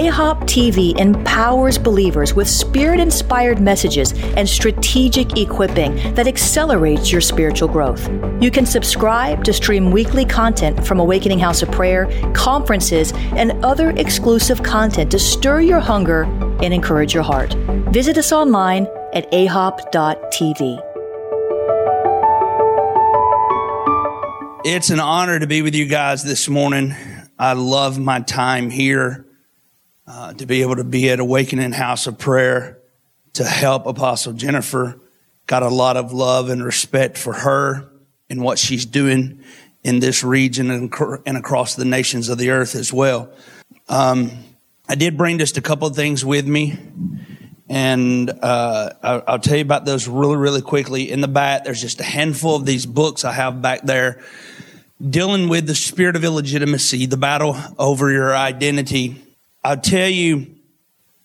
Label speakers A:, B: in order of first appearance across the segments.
A: AHOP TV empowers believers with spirit inspired messages and strategic equipping that accelerates your spiritual growth. You can subscribe to stream weekly content from Awakening House of Prayer, conferences, and other exclusive content to stir your hunger and encourage your heart. Visit us online at ahop.tv.
B: It's an honor to be with you guys this morning. I love my time here uh, to be able to be at Awakening House of Prayer to help Apostle Jennifer. Got a lot of love and respect for her and what she's doing in this region and, and across the nations of the earth as well. Um, I did bring just a couple of things with me, and uh, I'll, I'll tell you about those really, really quickly. In the back, there's just a handful of these books I have back there dealing with the spirit of illegitimacy, the battle over your identity I'll tell you,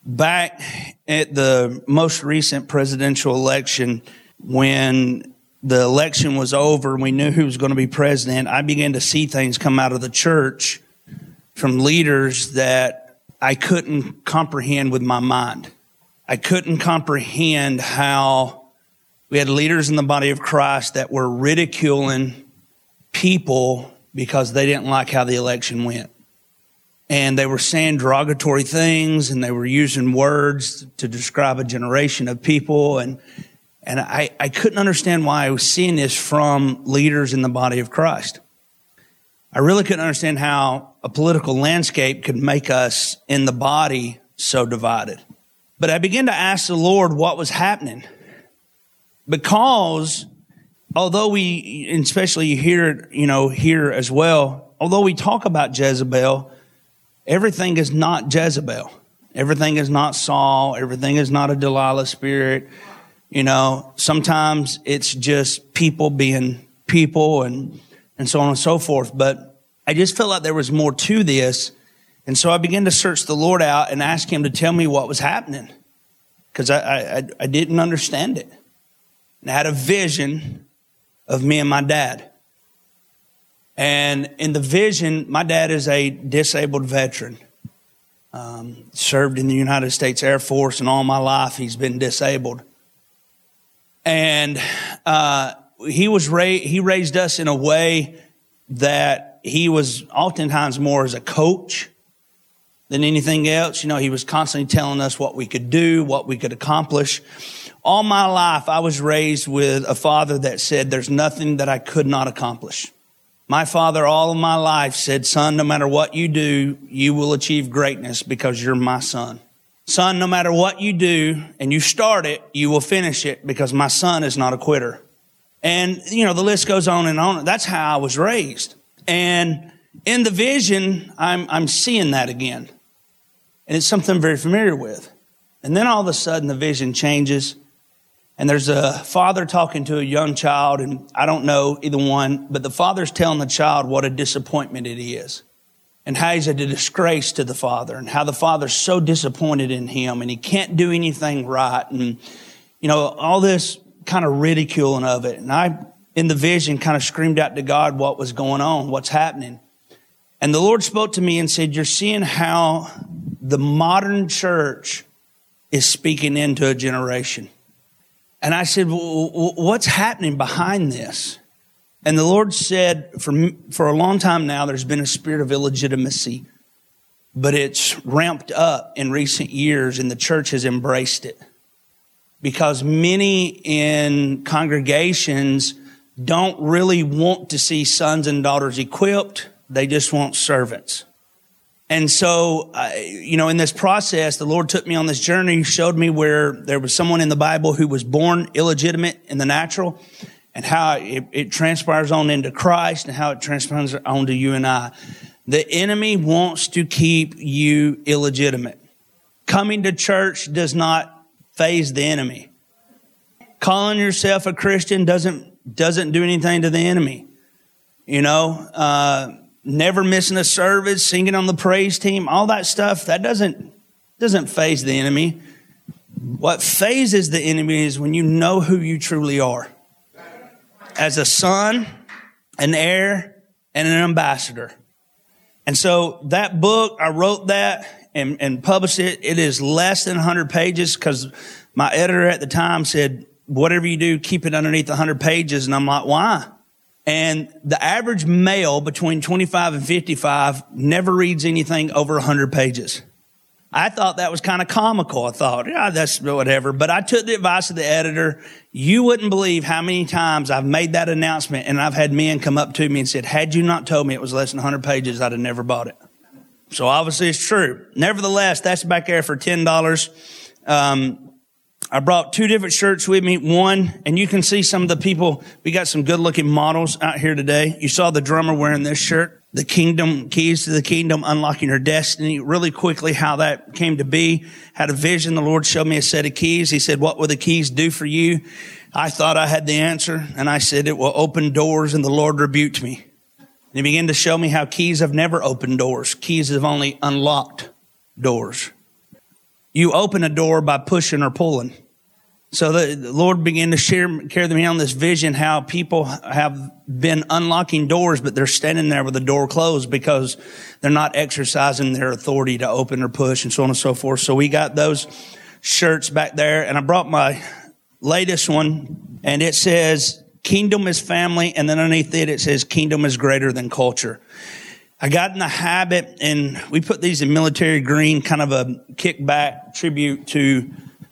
B: back at the most recent presidential election, when the election was over and we knew who was going to be president, I began to see things come out of the church from leaders that I couldn't comprehend with my mind. I couldn't comprehend how we had leaders in the body of Christ that were ridiculing people because they didn't like how the election went and they were saying derogatory things and they were using words to describe a generation of people and and I, I couldn't understand why I was seeing this from leaders in the body of Christ. I really couldn't understand how a political landscape could make us in the body so divided. But I began to ask the Lord what was happening. Because although we, especially here, you know, here as well, although we talk about Jezebel, Everything is not Jezebel. Everything is not Saul. Everything is not a Delilah spirit. You know, sometimes it's just people being people and, and so on and so forth. But I just felt like there was more to this. And so I began to search the Lord out and ask him to tell me what was happening because I, I, I didn't understand it. And I had a vision of me and my dad. And in the vision, my dad is a disabled veteran. Um, served in the United States Air Force, and all my life he's been disabled. And uh, he was ra- he raised us in a way that he was oftentimes more as a coach than anything else. You know, he was constantly telling us what we could do, what we could accomplish. All my life, I was raised with a father that said, "There's nothing that I could not accomplish." My father, all of my life, said, Son, no matter what you do, you will achieve greatness because you're my son. Son, no matter what you do and you start it, you will finish it because my son is not a quitter. And, you know, the list goes on and on. That's how I was raised. And in the vision, I'm, I'm seeing that again. And it's something I'm very familiar with. And then all of a sudden the vision changes and there's a father talking to a young child, and I don't know either one, but the father's telling the child what a disappointment it is and how he's a disgrace to the father and how the father's so disappointed in him and he can't do anything right. And, you know, all this kind of ridiculing of it. And I, in the vision, kind of screamed out to God what was going on, what's happening. And the Lord spoke to me and said, You're seeing how the modern church is speaking into a generation. And I said, what's happening behind this? And the Lord said, for, for a long time now, there's been a spirit of illegitimacy, but it's ramped up in recent years and the church has embraced it. Because many in congregations don't really want to see sons and daughters equipped. They just want servants. And so, uh, you know, in this process, the Lord took me on this journey, showed me where there was someone in the Bible who was born illegitimate in the natural and how it, it transpires on into Christ and how it transpires on to you and I. The enemy wants to keep you illegitimate. Coming to church does not faze the enemy. Calling yourself a Christian doesn't, doesn't do anything to the enemy. You know, uh, never missing a service, singing on the praise team, all that stuff, that doesn't, doesn't faze the enemy. What fazes the enemy is when you know who you truly are. As a son, an heir, and an ambassador. And so that book, I wrote that and, and published it. It is less than 100 pages because my editor at the time said, whatever you do, keep it underneath 100 pages. And I'm like, why? And the average male between 25 and 55 never reads anything over 100 pages. I thought that was kind of comical. I thought, yeah, that's whatever. But I took the advice of the editor. You wouldn't believe how many times I've made that announcement and I've had men come up to me and said, had you not told me it was less than 100 pages, I'd have never bought it. So obviously it's true. Nevertheless, that's back there for $10. Um, I brought two different shirts with me. One, and you can see some of the people. We got some good looking models out here today. You saw the drummer wearing this shirt, the kingdom keys to the kingdom, unlocking her destiny. Really quickly, how that came to be. Had a vision. The Lord showed me a set of keys. He said, what will the keys do for you? I thought I had the answer and I said, it will open doors and the Lord rebuked me. And he began to show me how keys have never opened doors. Keys have only unlocked doors. You open a door by pushing or pulling. So the, the Lord began to share, carry me on this vision how people have been unlocking doors, but they're standing there with the door closed because they're not exercising their authority to open or push and so on and so forth. So we got those shirts back there and I brought my latest one and it says kingdom is family. And then underneath it, it says kingdom is greater than culture. I got in the habit and we put these in military green, kind of a kickback tribute to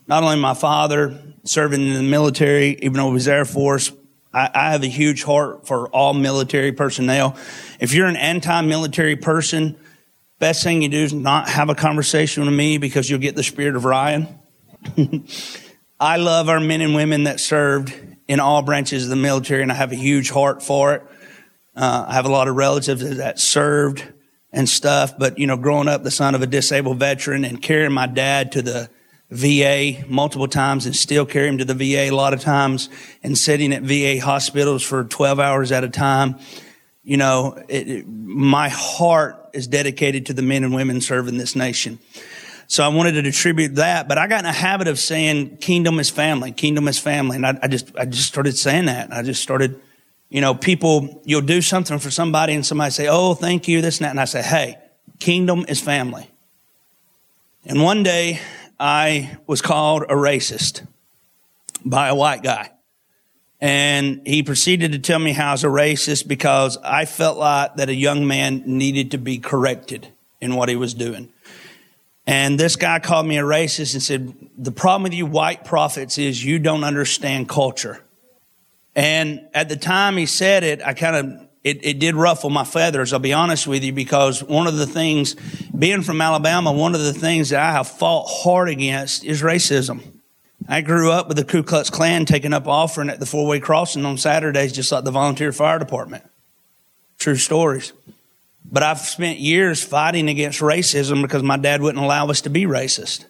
B: not only my father serving in the military, even though he was Air Force, I, I have a huge heart for all military personnel. If you're an anti-military person, best thing you do is not have a conversation with me because you'll get the spirit of Ryan. I love our men and women that served in all branches of the military, and I have a huge heart for it. Uh, I have a lot of relatives that served and stuff, but you know, growing up the son of a disabled veteran and carrying my dad to the VA multiple times and still carry him to the VA a lot of times and sitting at VA hospitals for 12 hours at a time. You know, it, it, my heart is dedicated to the men and women serving this nation. So I wanted to attribute that, but I got in a habit of saying kingdom is family, kingdom is family. And I, I just, I just started saying that. I just started you know, people, you'll do something for somebody and somebody say, Oh, thank you, this and that. And I say, Hey, kingdom is family. And one day I was called a racist by a white guy. And he proceeded to tell me how I was a racist because I felt like that a young man needed to be corrected in what he was doing. And this guy called me a racist and said, the problem with you white prophets is you don't understand culture. And at the time he said it, I kind of, it, it did ruffle my feathers, I'll be honest with you, because one of the things, being from Alabama, one of the things that I have fought hard against is racism. I grew up with the Ku Klux Klan taking up offering at the four way crossing on Saturdays, just like the volunteer fire department. True stories. But I've spent years fighting against racism because my dad wouldn't allow us to be racist.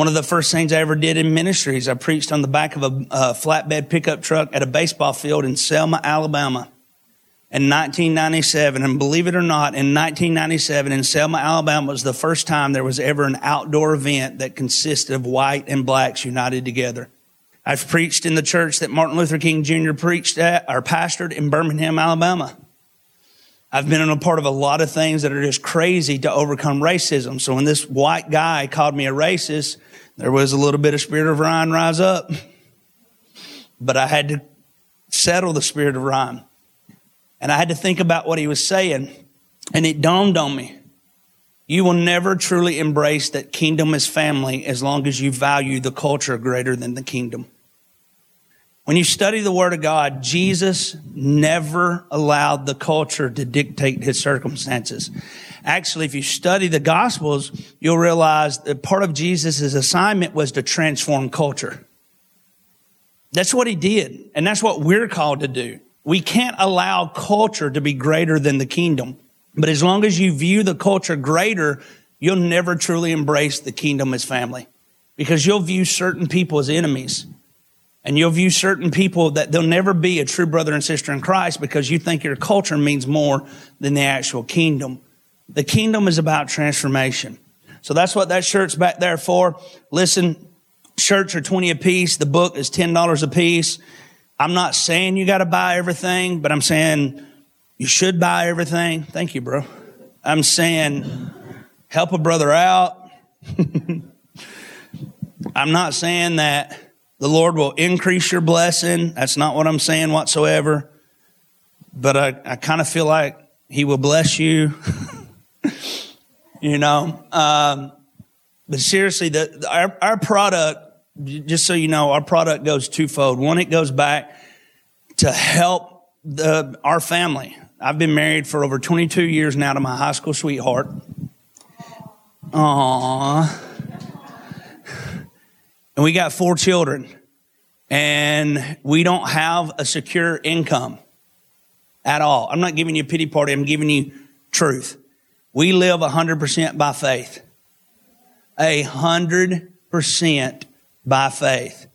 B: One of the first things I ever did in ministries, I preached on the back of a, a flatbed pickup truck at a baseball field in Selma, Alabama in 1997. And believe it or not, in 1997 in Selma, Alabama was the first time there was ever an outdoor event that consisted of white and blacks united together. I've preached in the church that Martin Luther King Jr. preached at or pastored in Birmingham, Alabama. I've been in a part of a lot of things that are just crazy to overcome racism. So when this white guy called me a racist, there was a little bit of spirit of Ryan rise up. But I had to settle the spirit of Ryan. And I had to think about what he was saying. And it dawned on me. You will never truly embrace that kingdom is family as long as you value the culture greater than the kingdom. When you study the Word of God, Jesus never allowed the culture to dictate his circumstances. Actually, if you study the Gospels, you'll realize that part of Jesus' assignment was to transform culture. That's what he did. And that's what we're called to do. We can't allow culture to be greater than the kingdom. But as long as you view the culture greater, you'll never truly embrace the kingdom as family because you'll view certain people as enemies. And you'll view certain people that they'll never be a true brother and sister in Christ because you think your culture means more than the actual kingdom. The kingdom is about transformation. So that's what that shirt's back there for. Listen, shirts are 20 a piece. The book is $10 a piece. I'm not saying you got to buy everything, but I'm saying you should buy everything. Thank you, bro. I'm saying help a brother out. I'm not saying that the Lord will increase your blessing. That's not what I'm saying whatsoever. But I, I kind of feel like He will bless you. you know, um, but seriously, the, our, our product, just so you know, our product goes twofold. One, it goes back to help the, our family. I've been married for over 22 years now to my high school sweetheart. Aww and we got four children and we don't have a secure income at all. I'm not giving you a pity party. I'm giving you truth. We live 100% by faith. A hundred percent by faith.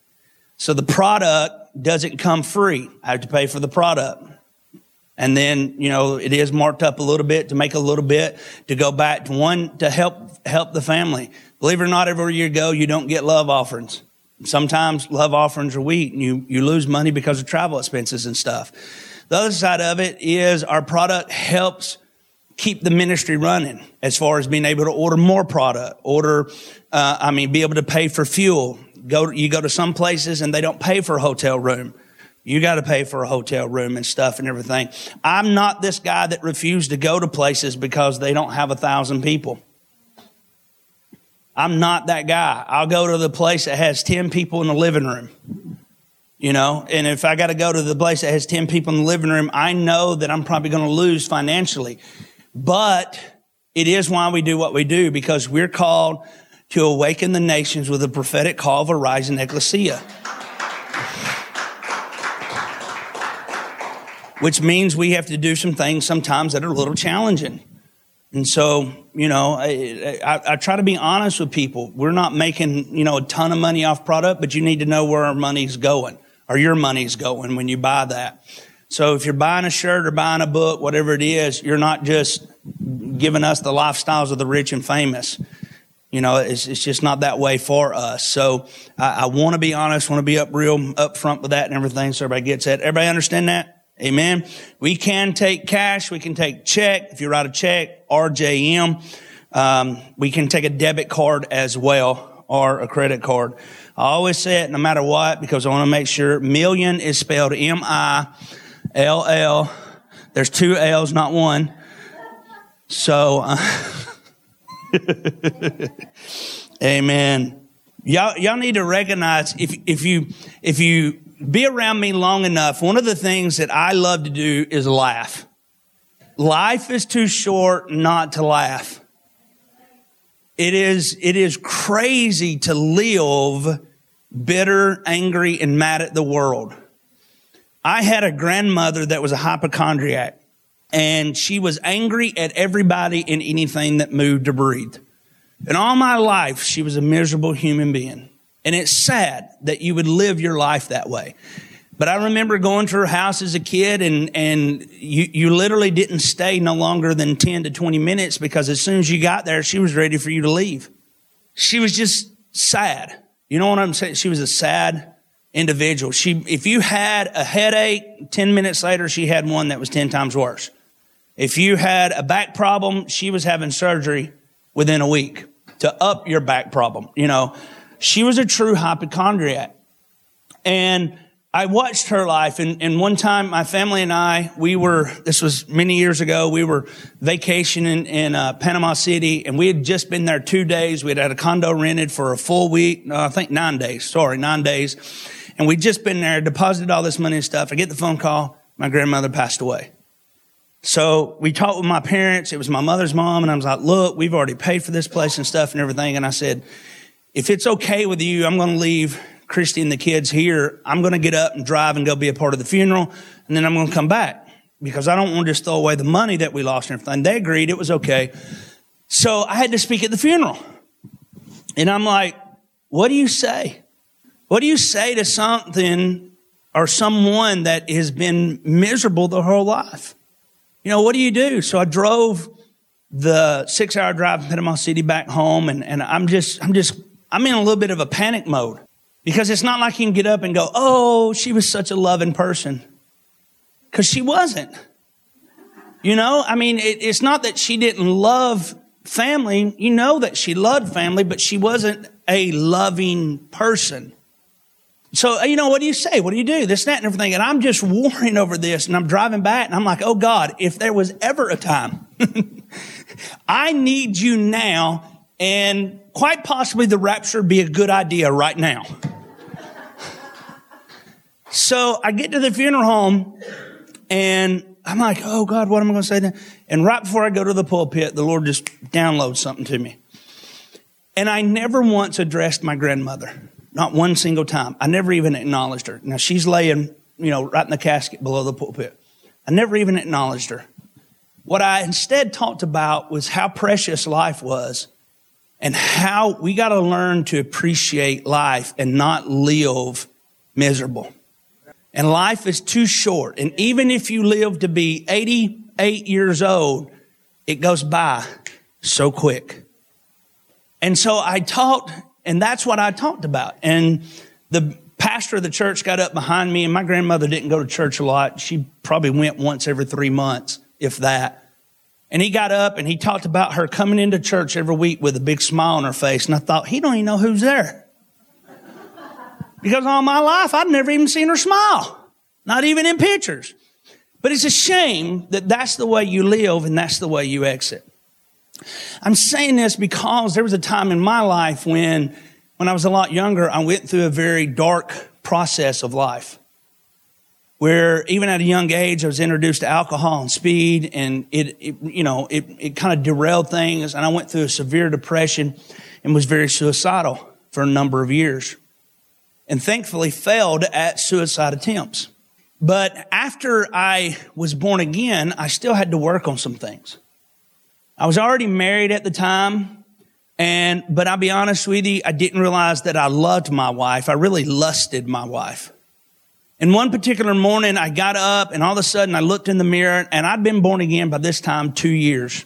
B: So the product doesn't come free. I have to pay for the product. And then, you know, it is marked up a little bit to make a little bit to go back to one to help, help the family. Believe it or not, everywhere you go, you don't get love offerings. Sometimes love offerings are weak and you, you lose money because of travel expenses and stuff. The other side of it is our product helps keep the ministry running as far as being able to order more product, order, uh, I mean, be able to pay for fuel. Go, you go to some places and they don't pay for a hotel room. You got to pay for a hotel room and stuff and everything. I'm not this guy that refused to go to places because they don't have a thousand people. I'm not that guy. I'll go to the place that has 10 people in the living room. You know, and if I got to go to the place that has 10 people in the living room, I know that I'm probably going to lose financially. But it is why we do what we do because we're called to awaken the nations with a prophetic call of a rising ecclesia. Which means we have to do some things sometimes that are a little challenging. And so, you know, I, I, I, try to be honest with people. We're not making, you know, a ton of money off product, but you need to know where our money's going or your money's going when you buy that. So if you're buying a shirt or buying a book, whatever it is, you're not just giving us the lifestyles of the rich and famous. You know, it's, it's just not that way for us. So I, I want to be honest, want to be up real up front with that and everything so everybody gets it. Everybody understand that? Amen. We can take cash. We can take check. If you write a check, RJM. Um, we can take a debit card as well or a credit card. I always say it no matter what because I want to make sure million is spelled M-I-L-L. There's two L's, not one. So, uh, amen. Y'all, y'all need to recognize if, if you, if you be around me long enough, one of the things that I love to do is laugh. Life is too short not to laugh. It is, it is crazy to live bitter, angry, and mad at the world. I had a grandmother that was a hypochondriac and she was angry at everybody and anything that moved or breathed. And all my life, she was a miserable human being. And it's sad that you would live your life that way. But I remember going to her house as a kid and, and you, you literally didn't stay no longer than 10 to 20 minutes because as soon as you got there, she was ready for you to leave. She was just sad. You know what I'm saying? She was a sad individual. She, if you had a headache, 10 minutes later, she had one that was 10 times worse. If you had a back problem, she was having surgery within a week to up your back problem, you know. She was a true hypochondriac. And I watched her life and, and one time my family and I, we were, this was many years ago, we were vacationing in uh, Panama City and we had just been there two days. We had had a condo rented for a full week, no, I think nine days, sorry, nine days. And we'd just been there, deposited all this money and stuff. I get the phone call. My grandmother passed away. So we talked with my parents. It was my mother's mom. And I was like, look, we've already paid for this place and stuff and everything. And I said, if it's okay with you, I'm going to leave Christy and the kids here. I'm going to get up and drive and go be a part of the funeral. And then I'm going to come back because I don't want to just throw away the money that we lost and everything. They agreed. It was okay. So I had to speak at the funeral. And I'm like, what do you say? What do you say to something or someone that has been miserable their whole life? You know, what do you do? So I drove the six hour drive from Panama City back home and, and I'm just, I'm just, I'm in a little bit of a panic mode because it's not like you can get up and go, Oh, she was such a loving person. Cause she wasn't. You know, I mean, it, it's not that she didn't love family. You know that she loved family, but she wasn't a loving person. So, uh, you know, what do you say? What do you do? This, that, and everything. And I'm just worrying over this and I'm driving back and I'm like, oh God, if there was ever a time, I need you now and quite possibly the rapture would be a good idea right now. so I get to the funeral home and I'm like, oh God, what am I going to say? And right before I go to the pulpit, the Lord just downloads something to me. And I never once addressed my grandmother. Not one single time. I never even acknowledged her. Now she's laying, you know, right in the casket below the pulpit. I never even acknowledged her. What I instead talked about was how precious life was and how we got to learn to appreciate life and not live miserable. And life is too short. And even if you live to be 88 years old, it goes by so quick. And so I talked and that's what I talked about. And the pastor of the church got up behind me, and my grandmother didn't go to church a lot. She probably went once every three months, if that. And he got up and he talked about her coming into church every week with a big smile on her face. And I thought, he don't even know who's there. Because all my life, I'd never even seen her smile. Not even in pictures. But it's a shame that that's the way you live and that's the way you exit. I'm saying this because there was a time in my life when, when I was a lot younger, I went through a very dark process of life. Where even at a young age, I was introduced to alcohol and speed, and it, it you know, it, it kind of derailed things, and I went through a severe depression and was very suicidal for a number of years. And thankfully failed at suicide attempts. But after I was born again, I still had to work on some things. I was already married at the time. And, but I'll be honest you, I didn't realize that I loved my wife. I really lusted my wife. And one particular morning, I got up and all of a sudden I looked in the mirror and I'd been born again by this time two years.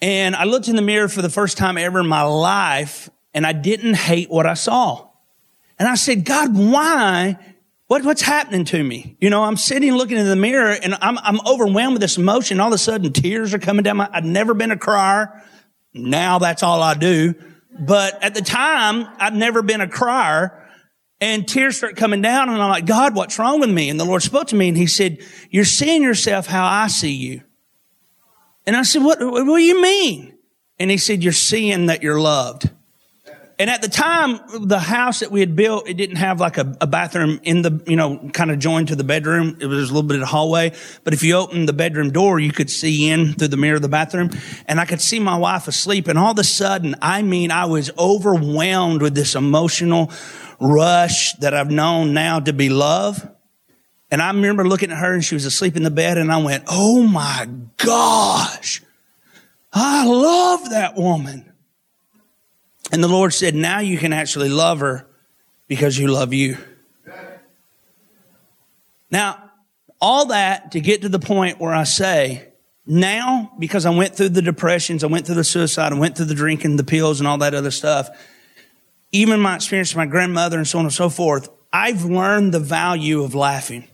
B: And I looked in the mirror for the first time ever in my life and I didn't hate what I saw. And I said, God, why what, what's happening to me? You know, I'm sitting looking in the mirror and I'm, I'm overwhelmed with this emotion. All of a sudden tears are coming down my, I'd never been a crier. Now that's all I do. But at the time, I'd never been a crier and tears start coming down and I'm like, God, what's wrong with me? And the Lord spoke to me and he said, you're seeing yourself how I see you. And I said, what, what do you mean? And he said, you're seeing that you're loved. And at the time, the house that we had built, it didn't have like a, a, bathroom in the, you know, kind of joined to the bedroom. It was a little bit of a hallway. But if you opened the bedroom door, you could see in through the mirror of the bathroom. And I could see my wife asleep. And all of a sudden, I mean, I was overwhelmed with this emotional rush that I've known now to be love. And I remember looking at her and she was asleep in the bed and I went, Oh my gosh. I love that woman. And the Lord said, now you can actually love her because you love you. Now, all that to get to the point where I say, now, because I went through the depressions, I went through the suicide, I went through the drinking, the pills and all that other stuff, even my experience with my grandmother and so on and so forth, I've learned the value of laughing.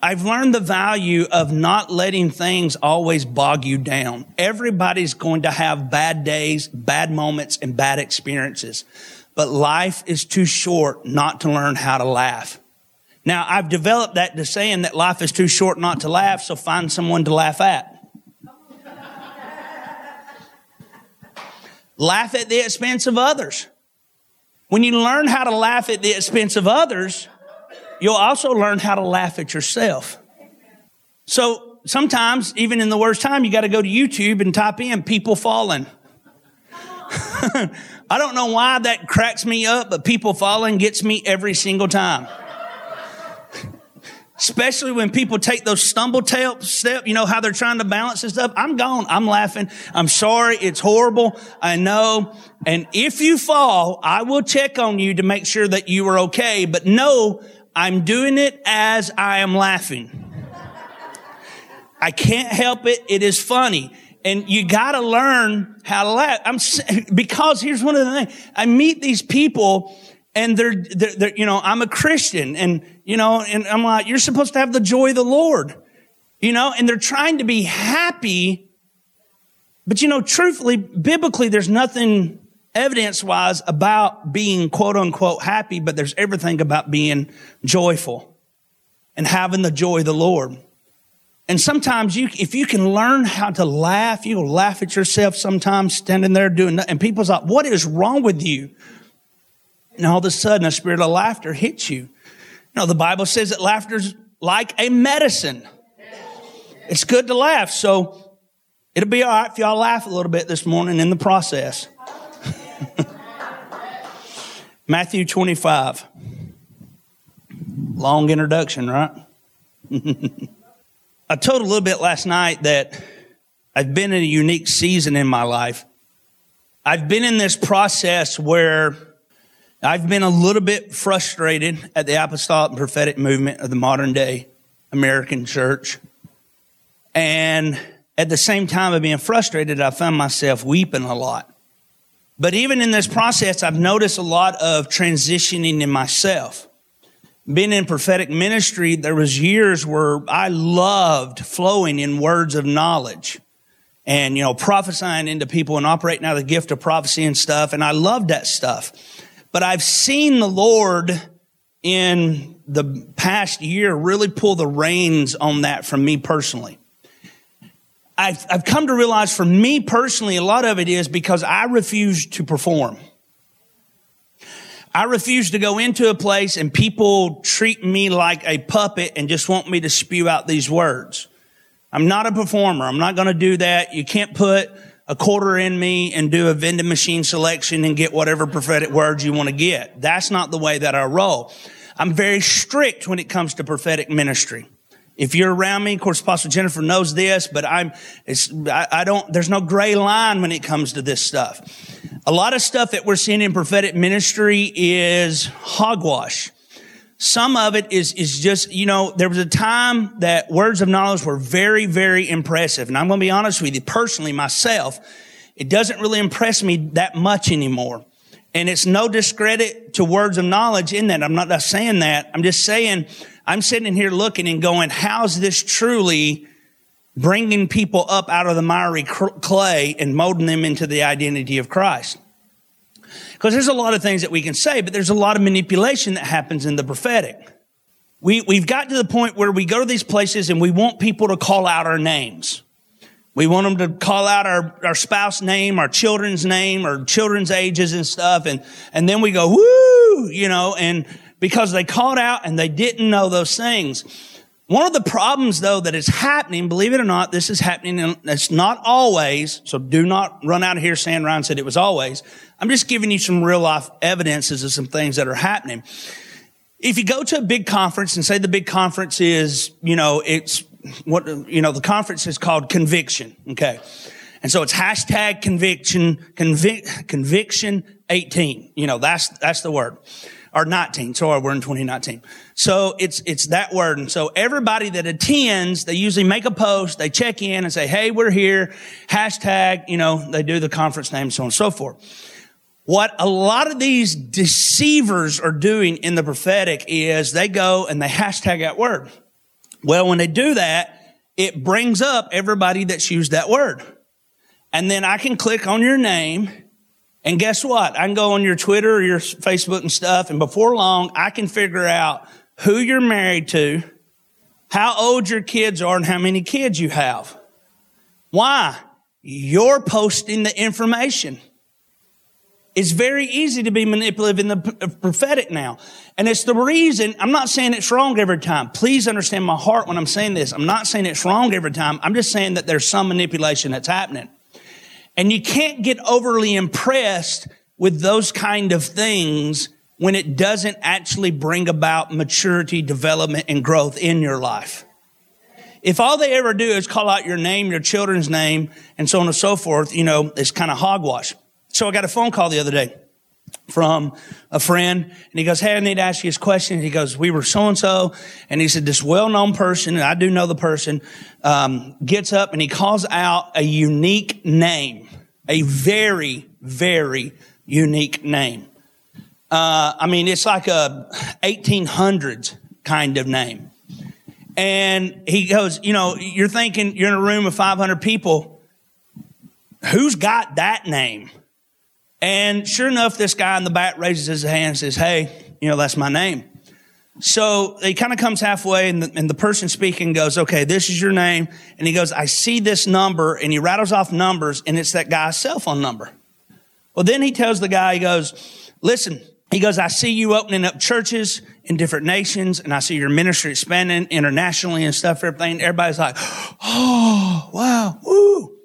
B: I've learned the value of not letting things always bog you down. Everybody's going to have bad days, bad moments, and bad experiences. But life is too short not to learn how to laugh. Now, I've developed that to saying that life is too short not to laugh, so find someone to laugh at. laugh at the expense of others. When you learn how to laugh at the expense of others, you'll also learn how to laugh at yourself. So sometimes, even in the worst time, you got to go to YouTube and type in people falling. I don't know why that cracks me up, but people falling gets me every single time. Especially when people take those stumble tail step, you know, how they're trying to balance and stuff. I'm gone. I'm laughing. I'm sorry. It's horrible. I know. And if you fall, I will check on you to make sure that you are okay. But no, I'm doing it as I am laughing. I can't help it. It is funny. And you gotta learn how to laugh. I'm, because here's one of the things. I meet these people and they're, they're, they're, you know, I'm a Christian and, you know, and I'm like, you're supposed to have the joy of the Lord, you know, and they're trying to be happy. But, you know, truthfully, biblically, there's nothing evidence wise about being quote unquote happy, but there's everything about being joyful and having the joy of the Lord. And sometimes you, if you can learn how to laugh, you'll laugh at yourself sometimes standing there doing that. And people's like, what is wrong with you? And all of a sudden, a spirit of laughter hits you. Know, the Bible says that laughter's like a medicine. It's good to laugh. So it'll be all right if y'all laugh a little bit this morning in the process. Matthew 25. Long introduction, right? I told a little bit last night that I've been in a unique season in my life. I've been in this process where I've been a little bit frustrated at the apostolic and prophetic movement of the modern day American church. And at the same time of being frustrated, I found myself weeping a lot. But even in this process, I've noticed a lot of transitioning in myself. Being in prophetic ministry, there was years where I loved flowing in words of knowledge and, you know, prophesying into people and operating out of the gift of prophecy and stuff. And I loved that stuff. But I've seen the Lord in the past year really pull the reins on that from me personally. I've, I've come to realize for me personally, a lot of it is because I refuse to perform. I refuse to go into a place and people treat me like a puppet and just want me to spew out these words. I'm not a performer. I'm not going to do that. You can't put a quarter in me and do a vending machine selection and get whatever prophetic words you want to get. That's not the way that I roll. I'm very strict when it comes to prophetic ministry. If you're around me, of course, Apostle Jennifer knows this, but I'm, I, I don't, there's no gray line when it comes to this stuff. A lot of stuff that we're seeing in prophetic ministry is hogwash. Some of it is, is just, you know, there was a time that words of knowledge were very, very impressive. And I'm going to be honest with you, personally, myself, it doesn't really impress me that much anymore. And it's no discredit to words of knowledge in that. I'm not saying that. I'm just saying, I'm sitting here looking and going, how's this truly bringing people up out of the miry clay and molding them into the identity of Christ? Because there's a lot of things that we can say, but there's a lot of manipulation that happens in the prophetic. We, we've got to the point where we go to these places and we want people to call out our names. We want them to call out our, our spouse name, our children's name, our children's ages and stuff. And, and then we go, woo, you know, and because they called out and they didn't know those things. One of the problems though that is happening, believe it or not, this is happening and it's not always, so do not run out of here saying Ryan said it was always. I'm just giving you some real life evidences of some things that are happening. If you go to a big conference and say the big conference is, you know, it's what, you know, the conference is called conviction. Okay. And so it's hashtag conviction, convic, conviction 18. You know, that's, that's the word or 19. Sorry, we're in 2019. So it's, it's that word. And so everybody that attends, they usually make a post, they check in and say, Hey, we're here. Hashtag, you know, they do the conference name, so on and so forth. What a lot of these deceivers are doing in the prophetic is they go and they hashtag that word. Well, when they do that, it brings up everybody that's used that word. And then I can click on your name and guess what? I can go on your Twitter or your Facebook and stuff, and before long, I can figure out who you're married to, how old your kids are, and how many kids you have. Why? You're posting the information. It's very easy to be manipulative in the uh, prophetic now. And it's the reason, I'm not saying it's wrong every time. Please understand my heart when I'm saying this. I'm not saying it's wrong every time. I'm just saying that there's some manipulation that's happening. And you can't get overly impressed with those kind of things when it doesn't actually bring about maturity, development, and growth in your life. If all they ever do is call out your name, your children's name, and so on and so forth, you know, it's kind of hogwash. So I got a phone call the other day from a friend and he goes, Hey, I need to ask you this question. He goes, we were so and so. And he said, this well-known person, and I do know the person, um, gets up and he calls out a unique name, a very, very unique name. Uh, I mean, it's like a 1800s kind of name. And he goes, you know, you're thinking you're in a room of 500 people. Who's got that name? And sure enough, this guy in the back raises his hand and says, Hey, you know, that's my name. So he kind of comes halfway and the, and the, person speaking goes, okay, this is your name. And he goes, I see this number and he rattles off numbers and it's that guy's cell phone number. Well, then he tells the guy, he goes, listen, he goes, I see you opening up churches in different nations and I see your ministry expanding internationally and stuff, everything. Everybody's like, oh, wow, woo.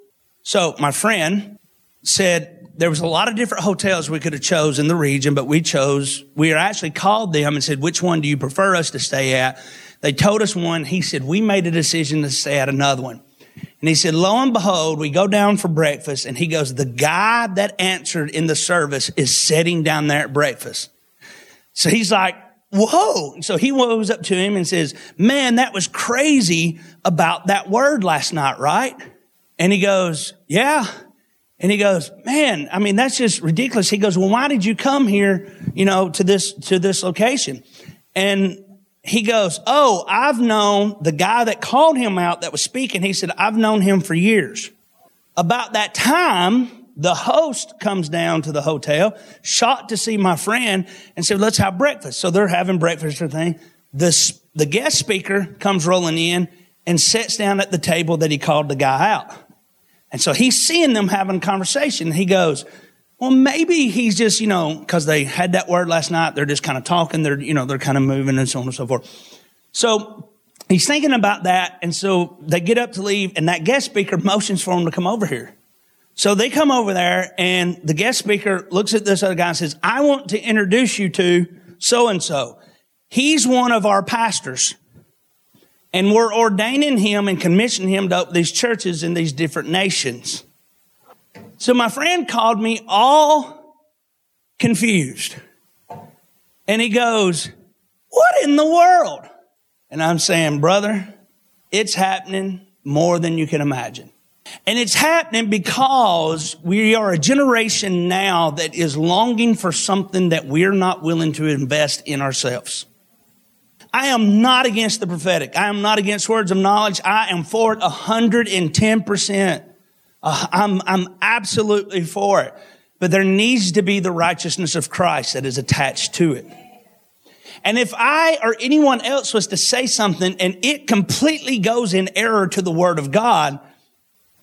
B: So my friend said, there was a lot of different hotels we could have chose in the region, but we chose, we actually called them and said, which one do you prefer us to stay at? They told us one. He said, we made a decision to stay at another one. And he said, lo and behold, we go down for breakfast and he goes, the guy that answered in the service is sitting down there at breakfast. So he's like, whoa. So he goes up to him and says, man, that was crazy about that word last night, right? And he goes, yeah. And he goes, man, I mean, that's just ridiculous. He goes, well, why did you come here, you know, to this, to this location? And he goes, oh, I've known the guy that called him out that was speaking. He said, I've known him for years. About that time, the host comes down to the hotel, shot to see my friend and said, let's have breakfast. So they're having breakfast or thing. The, the guest speaker comes rolling in and sits down at the table that he called the guy out. And so he's seeing them having a conversation. He goes, well, maybe he's just, you know, because they had that word last night, they're just kind of talking, they're, you know, they're kind of moving and so on and so forth. So he's thinking about that. And so they get up to leave, and that guest speaker motions for him to come over here. So they come over there, and the guest speaker looks at this other guy and says, I want to introduce you to so and so. He's one of our pastors. And we're ordaining him and commissioning him to open these churches in these different nations. So my friend called me all confused. And he goes, What in the world? And I'm saying, Brother, it's happening more than you can imagine. And it's happening because we are a generation now that is longing for something that we're not willing to invest in ourselves. I am not against the prophetic. I am not against words of knowledge. I am for it 110%. Uh, I'm, I'm absolutely for it. But there needs to be the righteousness of Christ that is attached to it. And if I or anyone else was to say something and it completely goes in error to the word of God,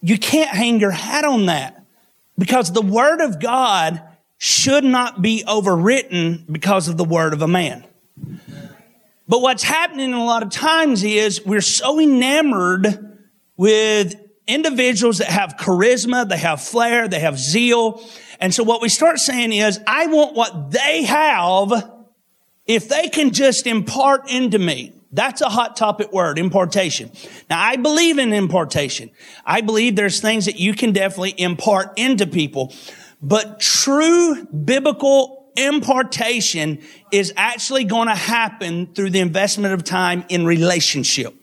B: you can't hang your hat on that because the word of God should not be overwritten because of the word of a man. But what's happening a lot of times is we're so enamored with individuals that have charisma, they have flair, they have zeal. And so what we start saying is, I want what they have if they can just impart into me. That's a hot topic word, impartation. Now, I believe in impartation. I believe there's things that you can definitely impart into people. But true biblical impartation is actually going to happen through the investment of time in relationship.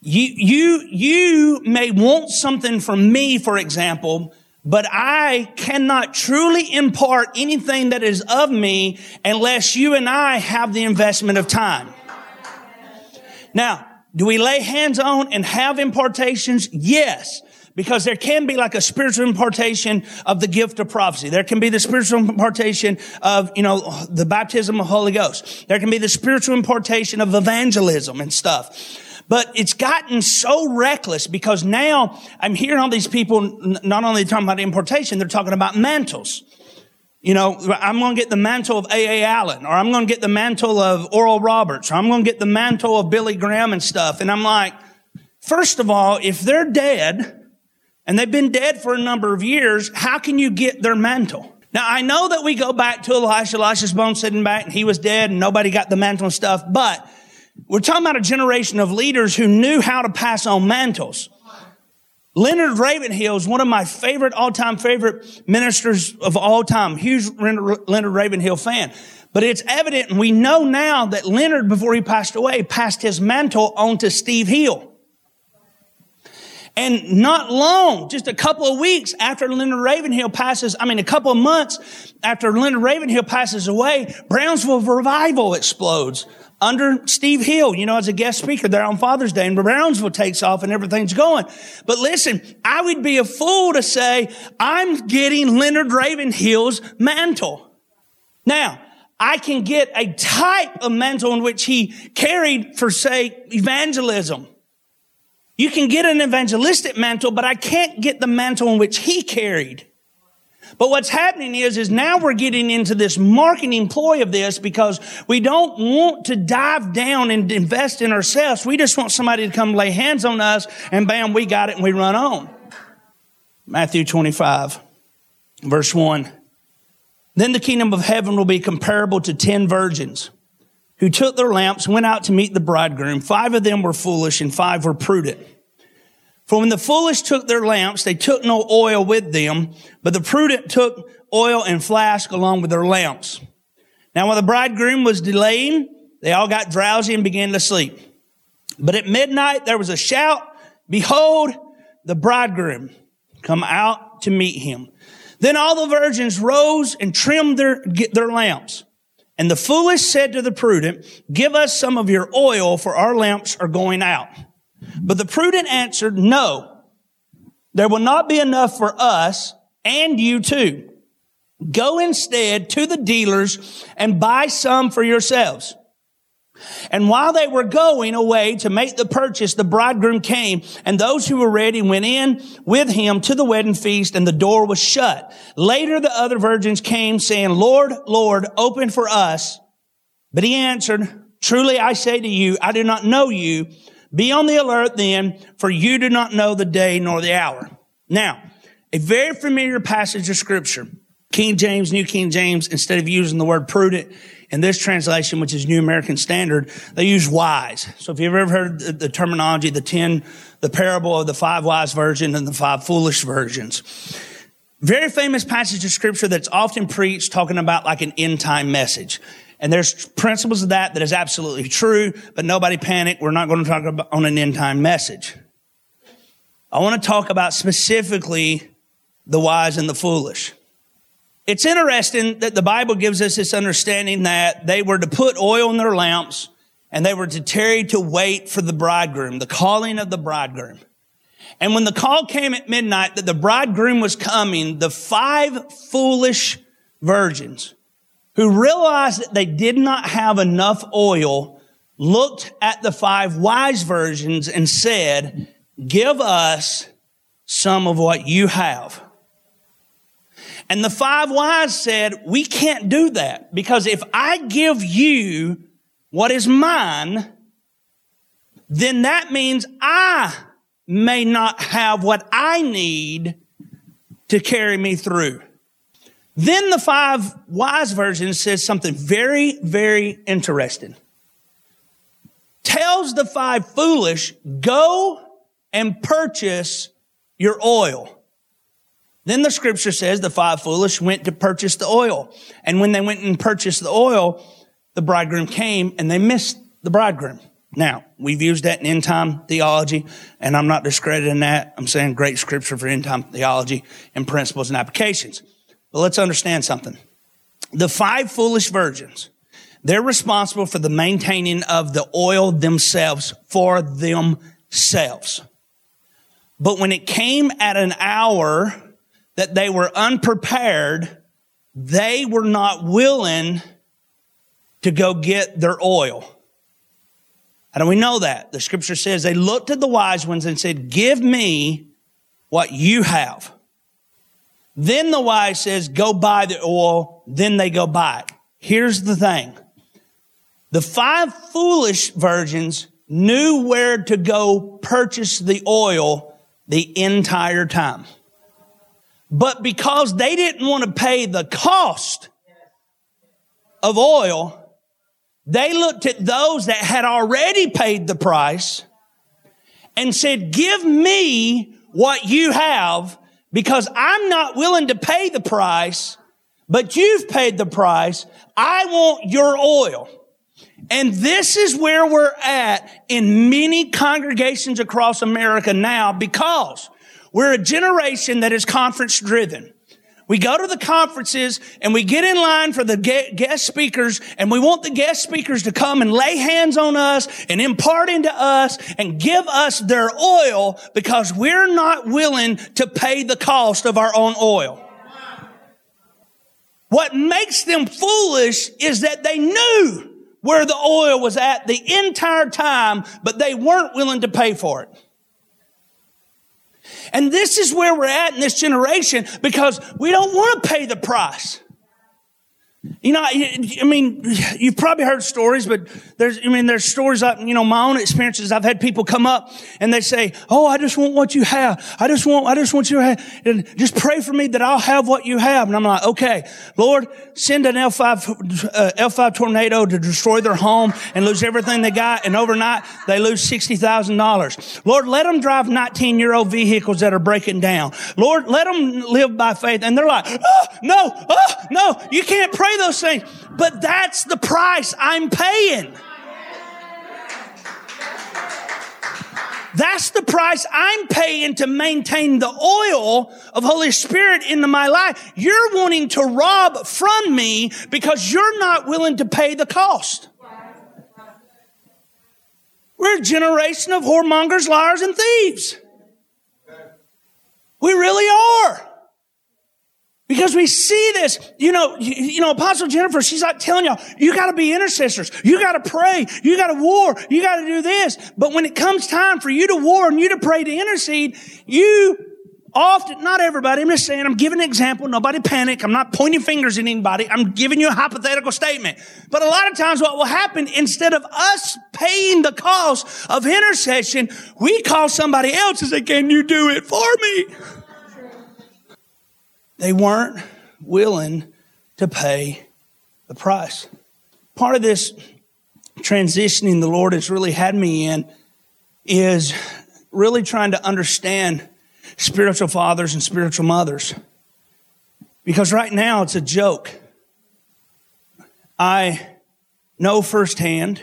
B: You, you, you may want something from me, for example, but I cannot truly impart anything that is of me unless you and I have the investment of time. Now, do we lay hands on and have impartations? Yes. Because there can be like a spiritual impartation of the gift of prophecy. There can be the spiritual impartation of, you know, the baptism of Holy Ghost. There can be the spiritual impartation of evangelism and stuff. But it's gotten so reckless because now I'm hearing all these people not only talking about impartation, they're talking about mantles. you know, I'm going to get the mantle of A.A. Allen, or I'm going to get the mantle of Oral Roberts, or I'm going to get the mantle of Billy Graham and stuff. And I'm like, first of all, if they're dead, and they've been dead for a number of years, how can you get their mantle? Now, I know that we go back to Elisha, Elisha's bone sitting back, and he was dead, and nobody got the mantle and stuff, but we're talking about a generation of leaders who knew how to pass on mantles. Leonard Ravenhill is one of my favorite, all-time favorite ministers of all time. Huge Leonard Ravenhill fan. But it's evident, and we know now that Leonard, before he passed away, passed his mantle on to Steve Hill. And not long, just a couple of weeks after Leonard Ravenhill passes, I mean, a couple of months after Leonard Ravenhill passes away, Brownsville revival explodes under Steve Hill, you know, as a guest speaker there on Father's Day and Brownsville takes off and everything's going. But listen, I would be a fool to say I'm getting Leonard Ravenhill's mantle. Now, I can get a type of mantle in which he carried for say evangelism. You can get an evangelistic mantle, but I can't get the mantle in which he carried. But what's happening is, is now we're getting into this marketing ploy of this because we don't want to dive down and invest in ourselves. We just want somebody to come lay hands on us and bam, we got it and we run on. Matthew 25, verse 1. Then the kingdom of heaven will be comparable to ten virgins who took their lamps, went out to meet the bridegroom. Five of them were foolish and five were prudent. For when the foolish took their lamps, they took no oil with them, but the prudent took oil and flask along with their lamps. Now while the bridegroom was delaying, they all got drowsy and began to sleep. But at midnight there was a shout, behold, the bridegroom come out to meet him. Then all the virgins rose and trimmed their, their lamps. And the foolish said to the prudent, give us some of your oil for our lamps are going out. But the prudent answered, no, there will not be enough for us and you too. Go instead to the dealers and buy some for yourselves. And while they were going away to make the purchase, the bridegroom came and those who were ready went in with him to the wedding feast and the door was shut. Later the other virgins came saying, Lord, Lord, open for us. But he answered, truly I say to you, I do not know you. Be on the alert then, for you do not know the day nor the hour. Now, a very familiar passage of scripture. King James, New King James, instead of using the word prudent in this translation, which is New American Standard, they use wise. So if you've ever heard the, the terminology, the ten, the parable of the five wise virgins and the five foolish virgins. Very famous passage of scripture that's often preached talking about like an end time message. And there's principles of that that is absolutely true, but nobody panic. We're not going to talk about on an end time message. I want to talk about specifically the wise and the foolish. It's interesting that the Bible gives us this understanding that they were to put oil in their lamps and they were to tarry to wait for the bridegroom, the calling of the bridegroom. And when the call came at midnight that the bridegroom was coming, the five foolish virgins who realized that they did not have enough oil looked at the five wise virgins and said, give us some of what you have. And the five wise said, we can't do that because if I give you what is mine, then that means I may not have what I need to carry me through. Then the five wise version says something very, very interesting. Tells the five foolish, go and purchase your oil. Then the scripture says the five foolish went to purchase the oil. And when they went and purchased the oil, the bridegroom came and they missed the bridegroom. Now, we've used that in end time theology, and I'm not discrediting that. I'm saying great scripture for end time theology and principles and applications. But let's understand something. The five foolish virgins, they're responsible for the maintaining of the oil themselves for themselves. But when it came at an hour that they were unprepared, they were not willing to go get their oil. How do we know that? The scripture says they looked at the wise ones and said, give me what you have. Then the wise says, go buy the oil then they go buy it. Here's the thing. The five foolish virgins knew where to go purchase the oil the entire time. But because they didn't want to pay the cost of oil, they looked at those that had already paid the price and said, give me what you have because I'm not willing to pay the price, but you've paid the price. I want your oil. And this is where we're at in many congregations across America now because we're a generation that is conference driven. We go to the conferences and we get in line for the guest speakers and we want the guest speakers to come and lay hands on us and impart into us and give us their oil because we're not willing to pay the cost of our own oil. What makes them foolish is that they knew where the oil was at the entire time, but they weren't willing to pay for it. And this is where we're at in this generation because we don't want to pay the price. You know, I mean, you've probably heard stories, but there's, I mean, there's stories, you know, my own experiences. I've had people come up and they say, Oh, I just want what you have. I just want, I just want you to have, and just pray for me that I'll have what you have. And I'm like, okay, Lord, send an L5, uh, L5 tornado to destroy their home and lose everything they got. And overnight they lose $60,000. Lord, let them drive 19 year old vehicles that are breaking down. Lord, let them live by faith. And they're like, oh, no, oh, no, you can't pray those things. But that's the price I'm paying. That's the price I'm paying to maintain the oil of Holy Spirit into my life. You're wanting to rob from me because you're not willing to pay the cost. We're a generation of whoremongers, liars, and thieves. We really are. Because we see this, you know, you, know, Apostle Jennifer, she's like telling y'all, you gotta be intercessors. You gotta pray. You gotta war. You gotta do this. But when it comes time for you to war and you to pray to intercede, you often, not everybody, I'm just saying, I'm giving an example. Nobody panic. I'm not pointing fingers at anybody. I'm giving you a hypothetical statement. But a lot of times what will happen, instead of us paying the cost of intercession, we call somebody else and say, can you do it for me? They weren't willing to pay the price. Part of this transitioning the Lord has really had me in is really trying to understand spiritual fathers and spiritual mothers. Because right now it's a joke. I know firsthand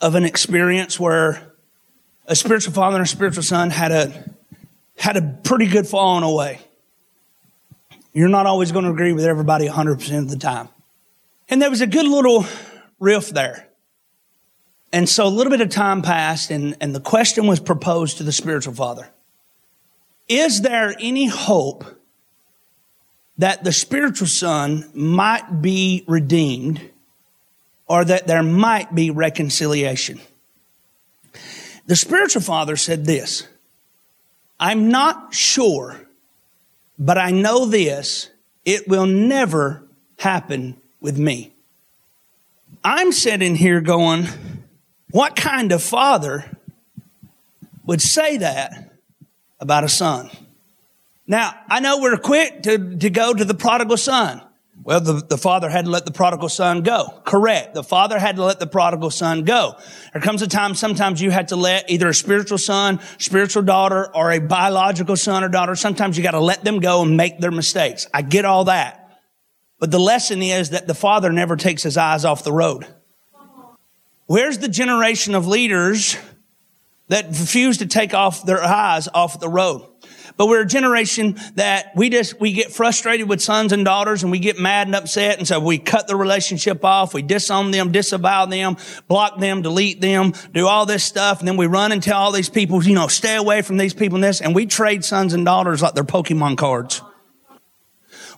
B: of an experience where a spiritual father and a spiritual son had a had a pretty good falling away. You're not always going to agree with everybody 100% of the time. And there was a good little riff there. And so a little bit of time passed and, and the question was proposed to the spiritual father. Is there any hope that the spiritual son might be redeemed or that there might be reconciliation? The spiritual father said this, I'm not sure but I know this, it will never happen with me. I'm sitting here going, what kind of father would say that about a son? Now, I know we're quick to, to go to the prodigal son. Well, the, the father had to let the prodigal son go. Correct. The father had to let the prodigal son go. There comes a time sometimes you had to let either a spiritual son, spiritual daughter, or a biological son or daughter, sometimes you got to let them go and make their mistakes. I get all that. But the lesson is that the father never takes his eyes off the road. Where's the generation of leaders that refuse to take off their eyes off the road? But we're a generation that we just, we get frustrated with sons and daughters and we get mad and upset. And so we cut the relationship off. We disown them, disavow them, block them, delete them, do all this stuff. And then we run and tell all these people, you know, stay away from these people and this. And we trade sons and daughters like they're Pokemon cards.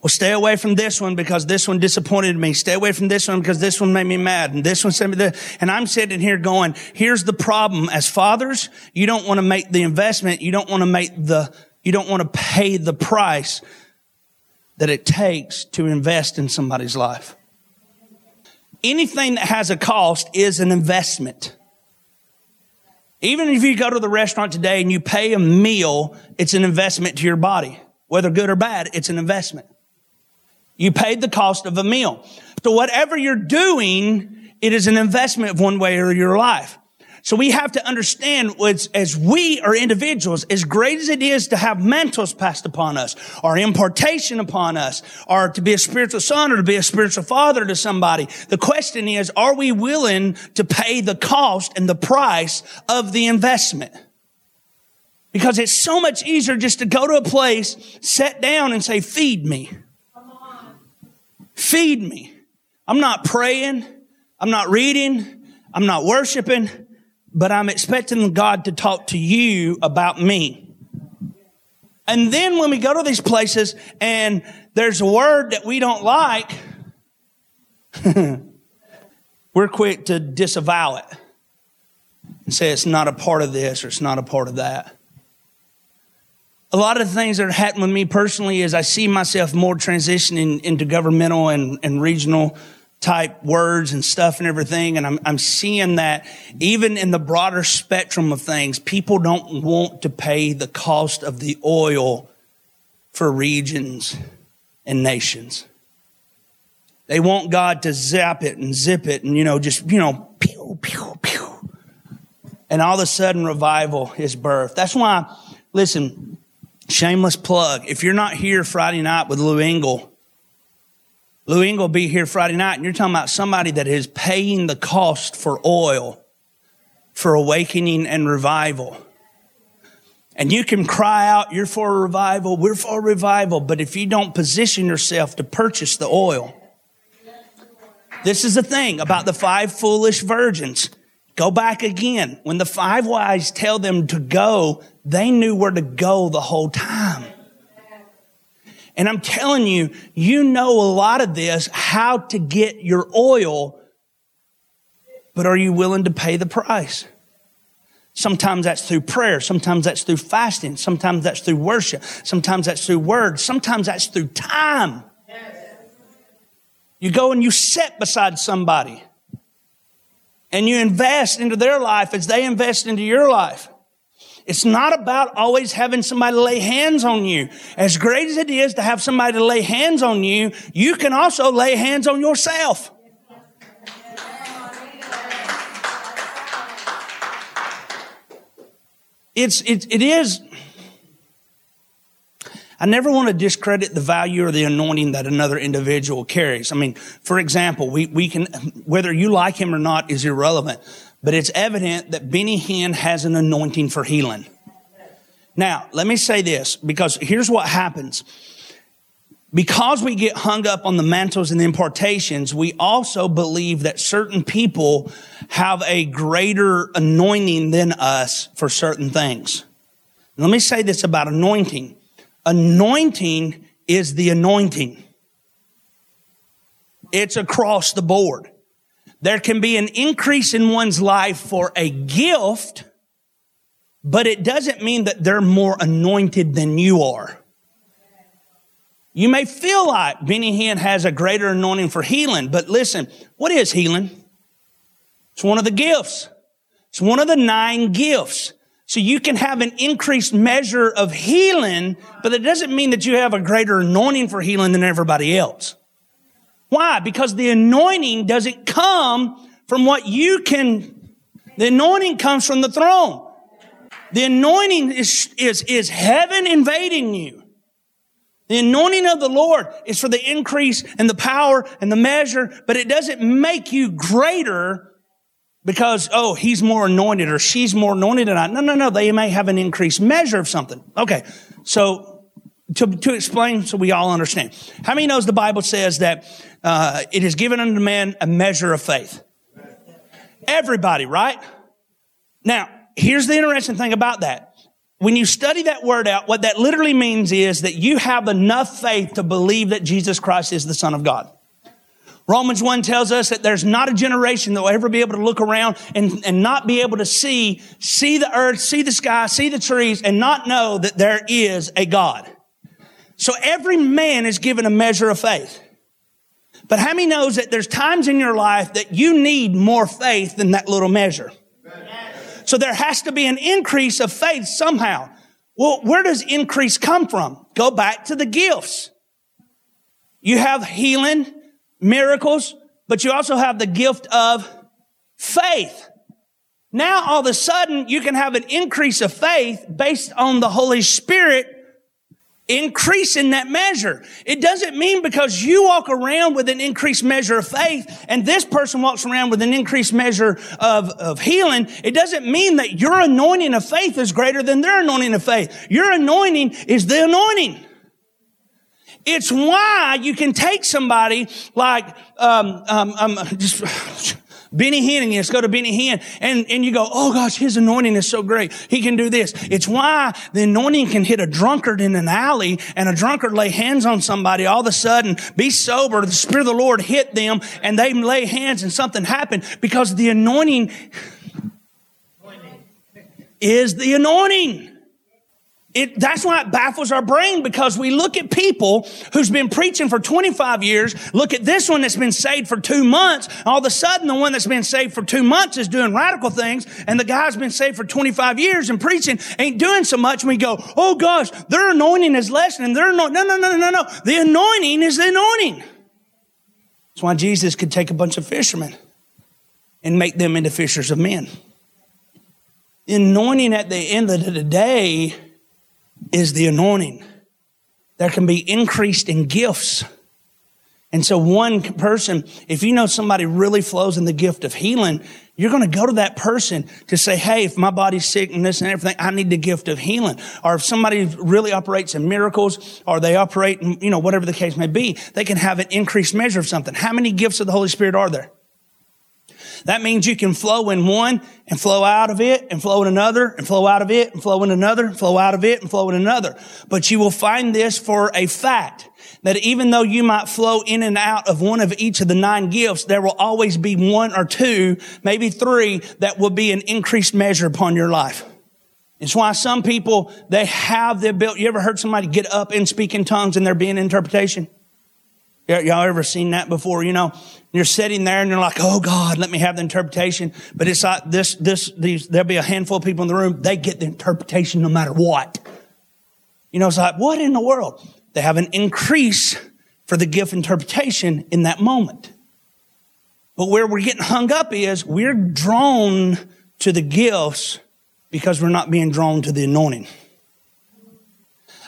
B: Well, stay away from this one because this one disappointed me. Stay away from this one because this one made me mad. And this one sent me the, and I'm sitting here going, here's the problem. As fathers, you don't want to make the investment. You don't want to make the you don't want to pay the price that it takes to invest in somebody's life. Anything that has a cost is an investment. Even if you go to the restaurant today and you pay a meal, it's an investment to your body. Whether good or bad, it's an investment. You paid the cost of a meal. So whatever you're doing, it is an investment of one way or your life. So we have to understand as, as we are individuals, as great as it is to have mantles passed upon us, or impartation upon us, or to be a spiritual son or to be a spiritual father to somebody. The question is, are we willing to pay the cost and the price of the investment? Because it's so much easier just to go to a place, sit down and say, feed me. Feed me. I'm not praying. I'm not reading. I'm not worshiping but I'm expecting God to talk to you about me. And then when we go to these places and there's a word that we don't like, we're quick to disavow it and say it's not a part of this or it's not a part of that. A lot of the things that are happening with me personally is I see myself more transitioning into governmental and, and regional type words and stuff and everything. And I'm, I'm seeing that even in the broader spectrum of things, people don't want to pay the cost of the oil for regions and nations. They want God to zap it and zip it and, you know, just, you know, pew, pew, pew. And all of a sudden revival is birthed. That's why, listen, shameless plug. If you're not here Friday night with Lou Engle, Lou Engle be here Friday night, and you're talking about somebody that is paying the cost for oil, for awakening and revival. And you can cry out, you're for a revival, we're for a revival, but if you don't position yourself to purchase the oil, this is the thing about the five foolish virgins. Go back again. When the five wise tell them to go, they knew where to go the whole time. And I'm telling you, you know a lot of this, how to get your oil, but are you willing to pay the price? Sometimes that's through prayer. Sometimes that's through fasting. Sometimes that's through worship. Sometimes that's through words. Sometimes that's through time. You go and you sit beside somebody and you invest into their life as they invest into your life. It's not about always having somebody lay hands on you. As great as it is to have somebody lay hands on you, you can also lay hands on yourself. It's, it, it is, I never want to discredit the value or the anointing that another individual carries. I mean, for example, we, we can, whether you like him or not is irrelevant but it's evident that Benny Hinn has an anointing for healing. Now, let me say this because here's what happens. Because we get hung up on the mantles and the impartations, we also believe that certain people have a greater anointing than us for certain things. Let me say this about anointing. Anointing is the anointing. It's across the board. There can be an increase in one's life for a gift, but it doesn't mean that they're more anointed than you are. You may feel like Benny Hinn has a greater anointing for healing, but listen, what is healing? It's one of the gifts. It's one of the nine gifts. So you can have an increased measure of healing, but it doesn't mean that you have a greater anointing for healing than everybody else. Why? Because the anointing doesn't come from what you can, the anointing comes from the throne. The anointing is, is, is heaven invading you. The anointing of the Lord is for the increase and the power and the measure, but it doesn't make you greater because, oh, he's more anointed or she's more anointed than I. No, no, no. They may have an increased measure of something. Okay. So to, to explain so we all understand. How many knows the Bible says that uh, it is given unto man a measure of faith? Everybody, right? Now, here's the interesting thing about that. When you study that word out, what that literally means is that you have enough faith to believe that Jesus Christ is the Son of God. Romans 1 tells us that there's not a generation that will ever be able to look around and, and not be able to see, see the earth, see the sky, see the trees, and not know that there is a God. So every man is given a measure of faith. But how many knows that there's times in your life that you need more faith than that little measure? So there has to be an increase of faith somehow. Well, where does increase come from? Go back to the gifts. You have healing, miracles, but you also have the gift of faith. Now all of a sudden you can have an increase of faith based on the Holy Spirit increase in that measure. It doesn't mean because you walk around with an increased measure of faith and this person walks around with an increased measure of, of healing. It doesn't mean that your anointing of faith is greater than their anointing of faith. Your anointing is the anointing. It's why you can take somebody like, um, um, um, just, Benny Hinn, and you just go to Benny Hinn, and, and you go, oh gosh, his anointing is so great. He can do this. It's why the anointing can hit a drunkard in an alley, and a drunkard lay hands on somebody, all of a sudden, be sober, the Spirit of the Lord hit them, and they lay hands and something happened, because the anointing is the anointing. It, that's why it baffles our brain because we look at people who's been preaching for 25 years, look at this one that's been saved for two months. All of a sudden, the one that's been saved for two months is doing radical things, and the guy's been saved for 25 years and preaching ain't doing so much. And we go, oh gosh, their anointing is lessening. Their anointing, no, no, no, no, no. No. The anointing is the anointing. That's why Jesus could take a bunch of fishermen and make them into fishers of men. The anointing at the end of the day is the anointing. There can be increased in gifts. And so one person, if you know somebody really flows in the gift of healing, you're going to go to that person to say, Hey, if my body's sick and this and everything, I need the gift of healing. Or if somebody really operates in miracles or they operate in, you know, whatever the case may be, they can have an increased measure of something. How many gifts of the Holy Spirit are there? That means you can flow in one and flow out of it and flow in another and flow out of it and flow in another, and flow out of it and flow in another. But you will find this for a fact that even though you might flow in and out of one of each of the nine gifts, there will always be one or two, maybe three that will be an increased measure upon your life. It's why some people, they have the ability. You ever heard somebody get up and speak in tongues and there be an interpretation? Y'all ever seen that before? You know, you're sitting there and you're like, oh God, let me have the interpretation. But it's like this, this, these, there'll be a handful of people in the room. They get the interpretation no matter what. You know, it's like, what in the world? They have an increase for the gift interpretation in that moment. But where we're getting hung up is we're drawn to the gifts because we're not being drawn to the anointing.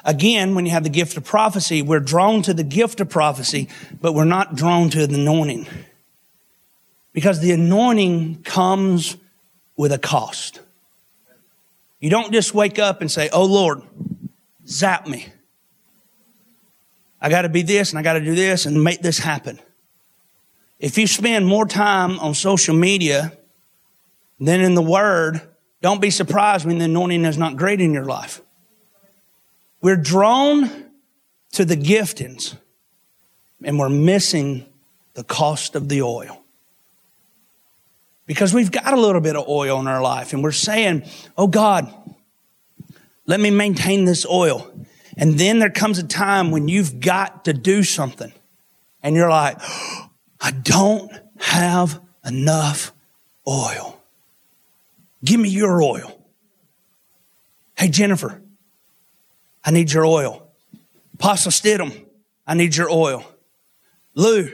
B: Again, when you have the gift of prophecy, we're drawn to the gift of prophecy, but we're not drawn to the anointing. Because the anointing comes with a cost. You don't just wake up and say, Oh Lord, zap me. I got to be this and I got to do this and make this happen. If you spend more time on social media than in the Word, don't be surprised when the anointing is not great in your life. We're drawn to the giftings and we're missing the cost of the oil. Because we've got a little bit of oil in our life and we're saying, Oh God, let me maintain this oil. And then there comes a time when you've got to do something and you're like, I don't have enough oil. Give me your oil. Hey, Jennifer, I need your oil. Apostle Stidham, I need your oil. Lou,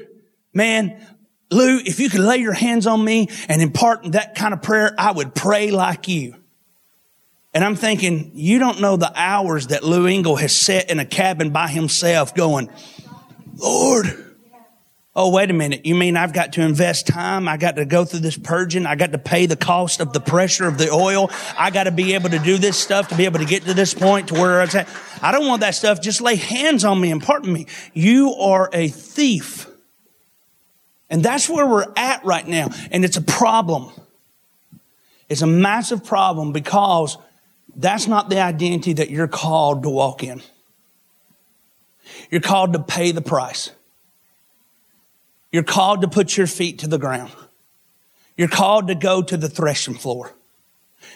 B: man, Lou, if you could lay your hands on me and impart that kind of prayer, I would pray like you. And I'm thinking, you don't know the hours that Lou Engle has sat in a cabin by himself going, Lord, Oh, wait a minute. You mean I've got to invest time? I got to go through this purging. I got to pay the cost of the pressure of the oil. I got to be able to do this stuff to be able to get to this point to where it's at. I don't want that stuff. Just lay hands on me and pardon me. You are a thief. And that's where we're at right now. And it's a problem. It's a massive problem because that's not the identity that you're called to walk in. You're called to pay the price. You're called to put your feet to the ground. You're called to go to the threshing floor.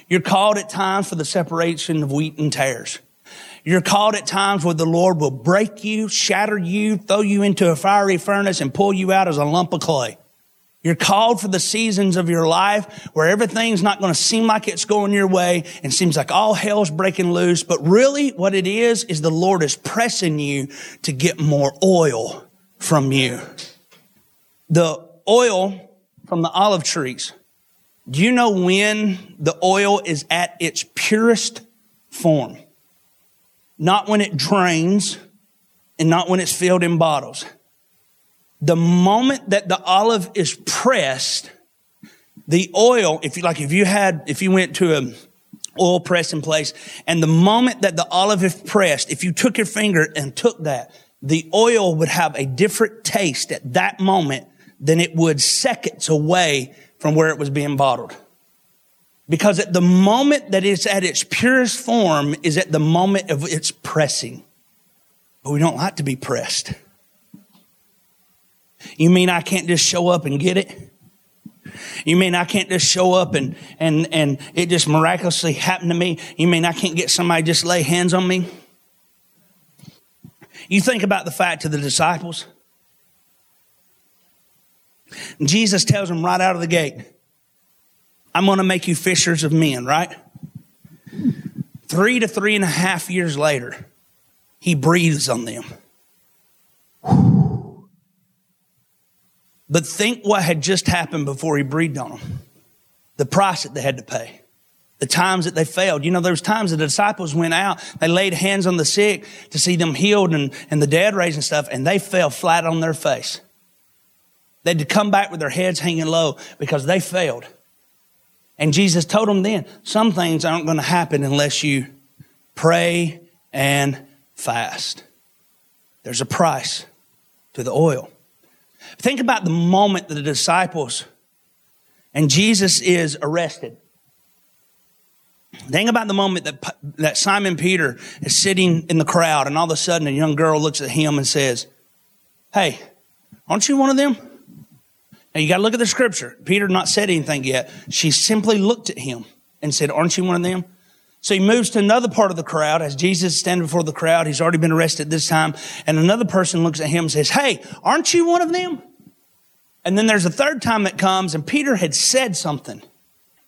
B: You're called at times for the separation of wheat and tares. You're called at times where the Lord will break you, shatter you, throw you into a fiery furnace and pull you out as a lump of clay. You're called for the seasons of your life where everything's not going to seem like it's going your way and seems like all hell's breaking loose. But really what it is, is the Lord is pressing you to get more oil from you. The oil from the olive trees. Do you know when the oil is at its purest form? Not when it drains and not when it's filled in bottles. The moment that the olive is pressed, the oil, if you like, if you had, if you went to a oil pressing place and the moment that the olive is pressed, if you took your finger and took that, the oil would have a different taste at that moment than it would seconds away from where it was being bottled. Because at the moment that it's at its purest form is at the moment of its pressing. But we don't like to be pressed. You mean I can't just show up and get it? You mean I can't just show up and, and, and it just miraculously happened to me? You mean I can't get somebody just lay hands on me? You think about the fact to the disciples. Jesus tells them right out of the gate, I'm going to make you fishers of men, right? Three to three and a half years later, he breathes on them. But think what had just happened before he breathed on them. The price that they had to pay. The times that they failed. You know, there was times the disciples went out, they laid hands on the sick to see them healed and, and the dead raised and stuff, and they fell flat on their face. They had to come back with their heads hanging low because they failed. And Jesus told them then, some things aren't going to happen unless you pray and fast. There's a price to the oil. Think about the moment that the disciples and Jesus is arrested. Think about the moment that, that Simon Peter is sitting in the crowd and all of a sudden a young girl looks at him and says, Hey, aren't you one of them? Now you got to look at the scripture. Peter not said anything yet. She simply looked at him and said, aren't you one of them? So he moves to another part of the crowd as Jesus is standing before the crowd. He's already been arrested this time. And another person looks at him and says, Hey, aren't you one of them? And then there's a third time that comes and Peter had said something.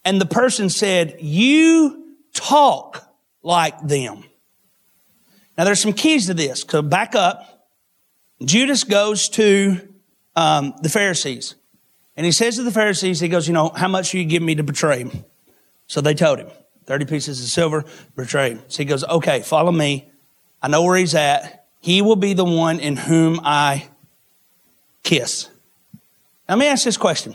B: And the person said, You talk like them. Now there's some keys to this. So back up. Judas goes to um, the Pharisees. And he says to the Pharisees, he goes, you know, how much you give me to betray him? So they told him, 30 pieces of silver, betray him. So he goes, okay, follow me. I know where he's at. He will be the one in whom I kiss. Let me ask this question.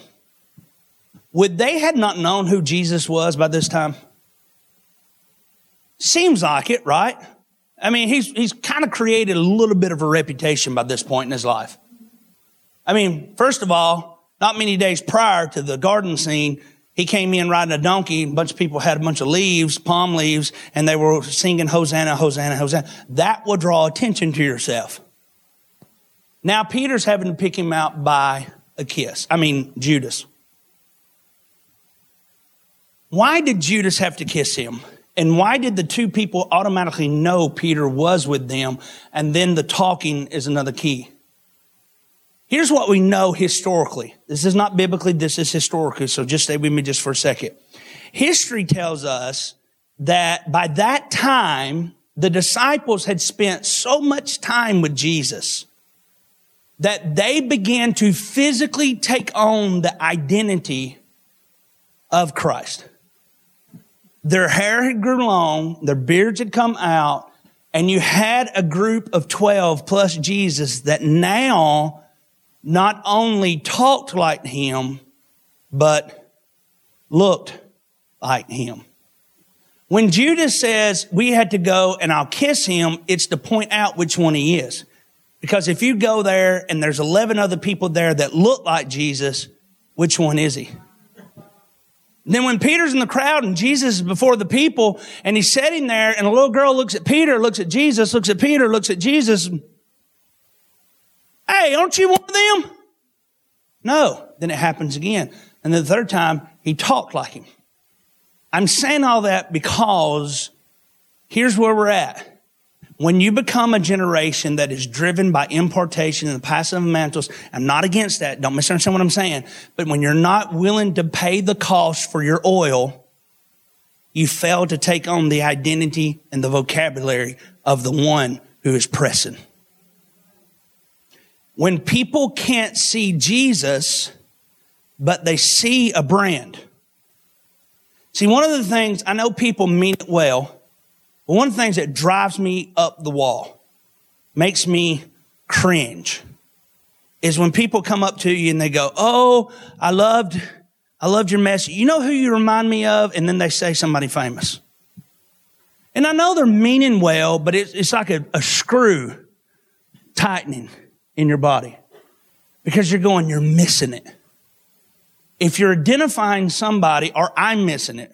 B: Would they had not known who Jesus was by this time? Seems like it, right? I mean, he's, he's kind of created a little bit of a reputation by this point in his life. I mean, first of all, not many days prior to the garden scene, he came in riding a donkey. A bunch of people had a bunch of leaves, palm leaves, and they were singing Hosanna, Hosanna, Hosanna. That will draw attention to yourself. Now Peter's having to pick him out by a kiss. I mean, Judas. Why did Judas have to kiss him? And why did the two people automatically know Peter was with them? And then the talking is another key. Here's what we know historically. This is not biblically, this is historically, so just stay with me just for a second. History tells us that by that time, the disciples had spent so much time with Jesus that they began to physically take on the identity of Christ. Their hair had grown long, their beards had come out, and you had a group of 12 plus Jesus that now not only talked like him, but looked like him. When Judas says we had to go and I'll kiss him, it's to point out which one he is. Because if you go there and there's 11 other people there that look like Jesus, which one is he? Then when Peter's in the crowd and Jesus is before the people and he's sitting there and a little girl looks at Peter, looks at Jesus, looks at Peter, looks at Jesus, Hey, aren't you one of them? No. Then it happens again. And the third time, he talked like him. I'm saying all that because here's where we're at. When you become a generation that is driven by impartation and the passive mantles, I'm not against that. Don't misunderstand what I'm saying. But when you're not willing to pay the cost for your oil, you fail to take on the identity and the vocabulary of the one who is pressing. When people can't see Jesus, but they see a brand. See, one of the things, I know people mean it well, but one of the things that drives me up the wall, makes me cringe, is when people come up to you and they go, Oh, I loved, I loved your message. You know who you remind me of? And then they say somebody famous. And I know they're meaning well, but it's, it's like a, a screw tightening in your body because you're going, you're missing it. If you're identifying somebody or I'm missing it,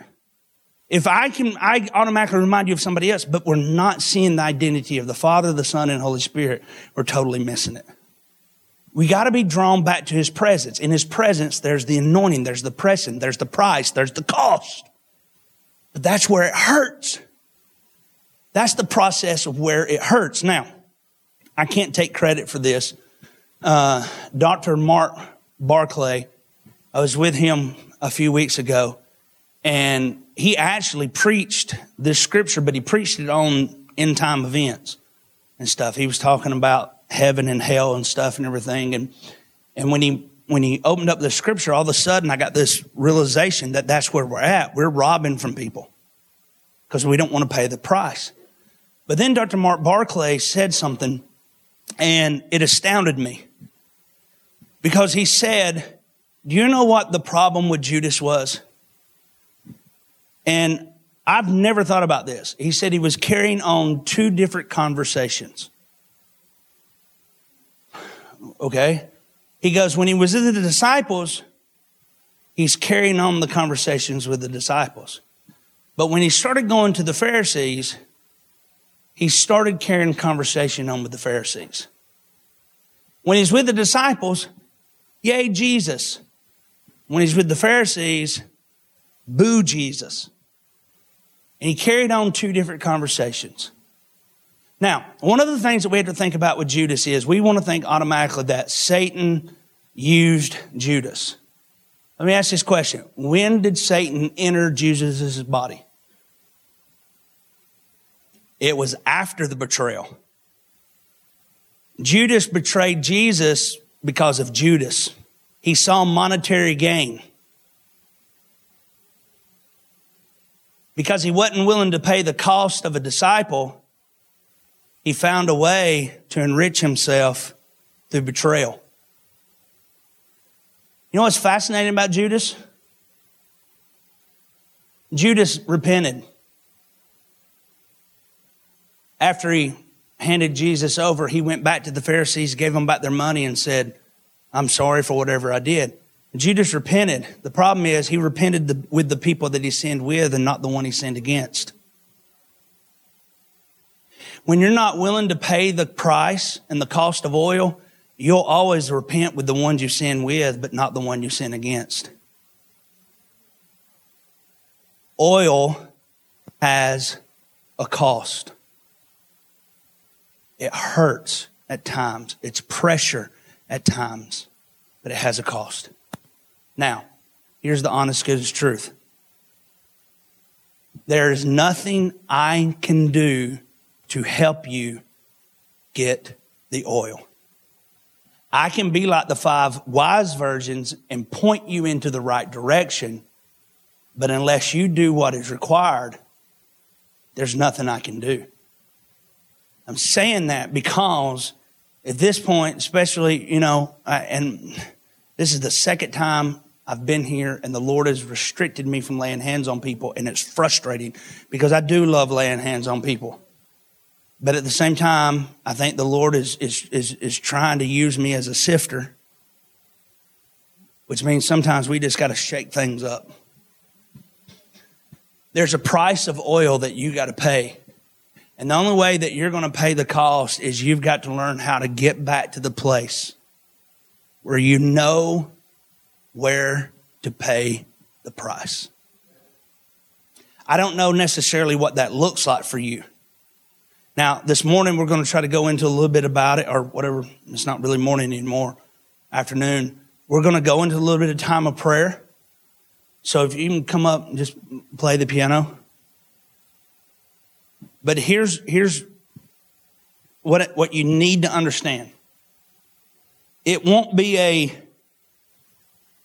B: if I can, I automatically remind you of somebody else, but we're not seeing the identity of the Father, the Son, and Holy Spirit, we're totally missing it. We got to be drawn back to His presence. In His presence, there's the anointing, there's the pressing, there's the price, there's the cost. But that's where it hurts. That's the process of where it hurts. Now, I can't take credit for this. Uh, Dr. Mark Barclay, I was with him a few weeks ago, and he actually preached this scripture, but he preached it on end time events and stuff. He was talking about heaven and hell and stuff and everything. And, and when he, when he opened up the scripture, all of a sudden I got this realization that that's where we're at. We're robbing from people because we don't want to pay the price. But then Dr. Mark Barclay said something and it astounded me because he said, Do you know what the problem with Judas was? And I've never thought about this. He said he was carrying on two different conversations. Okay? He goes, when he was with the disciples, he's carrying on the conversations with the disciples. But when he started going to the Pharisees, he started carrying conversation on with the Pharisees. When he's with the disciples, yay, Jesus. When he's with the Pharisees, boo Jesus. And he carried on two different conversations. Now, one of the things that we have to think about with Judas is we want to think automatically that Satan used Judas. Let me ask this question. When did Satan enter Jesus' body? It was after the betrayal. Judas betrayed Jesus because of Judas. He saw monetary gain. Because he wasn't willing to pay the cost of a disciple, he found a way to enrich himself through betrayal. You know what's fascinating about Judas? Judas repented. After he handed Jesus over, he went back to the Pharisees, gave them back their money, and said, I'm sorry for whatever I did. Judas repented. The problem is he repented the, with the people that he sinned with and not the one he sinned against. When you're not willing to pay the price and the cost of oil, you'll always repent with the ones you sin with, but not the one you sin against. Oil has a cost. It hurts at times. It's pressure at times, but it has a cost. Now, here's the honest good truth. There is nothing I can do to help you get the oil. I can be like the five wise virgins and point you into the right direction, but unless you do what is required, there's nothing I can do. I'm saying that because at this point, especially, you know, I, and this is the second time I've been here and the Lord has restricted me from laying hands on people and it's frustrating because I do love laying hands on people. But at the same time, I think the Lord is, is, is, is trying to use me as a sifter, which means sometimes we just got to shake things up. There's a price of oil that you got to pay and the only way that you're going to pay the cost is you've got to learn how to get back to the place where you know where to pay the price. I don't know necessarily what that looks like for you. Now, this morning we're going to try to go into a little bit about it, or whatever. It's not really morning anymore, afternoon. We're going to go into a little bit of time of prayer. So if you can come up and just play the piano. But here's, here's what, what you need to understand. It won't be a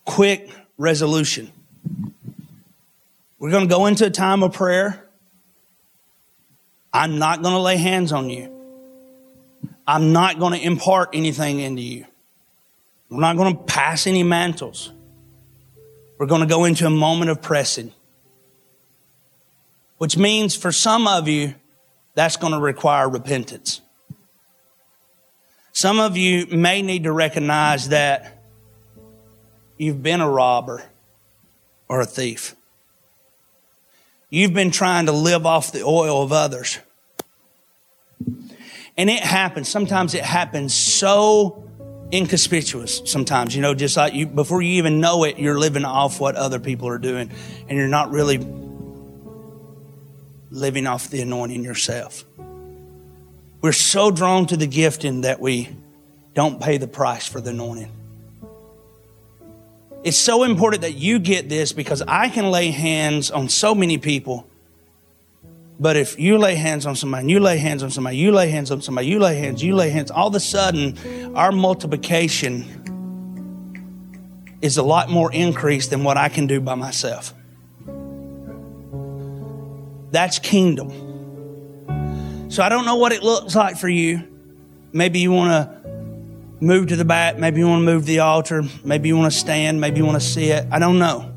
B: quick resolution. We're going to go into a time of prayer. I'm not going to lay hands on you. I'm not going to impart anything into you. We're not going to pass any mantles. We're going to go into a moment of pressing, which means for some of you, that's going to require repentance. Some of you may need to recognize that you've been a robber or a thief. You've been trying to live off the oil of others. And it happens. Sometimes it happens so inconspicuous sometimes, you know, just like you, before you even know it, you're living off what other people are doing and you're not really living off the anointing yourself. We're so drawn to the gifting that we don't pay the price for the anointing. It's so important that you get this because I can lay hands on so many people. But if you lay hands on somebody, you lay hands on somebody, you lay hands on somebody, you lay hands, you lay hands, all of a sudden our multiplication is a lot more increased than what I can do by myself. That's kingdom. So I don't know what it looks like for you. Maybe you want to move to the back. Maybe you want to move to the altar. Maybe you want to stand. Maybe you want to sit. I don't know.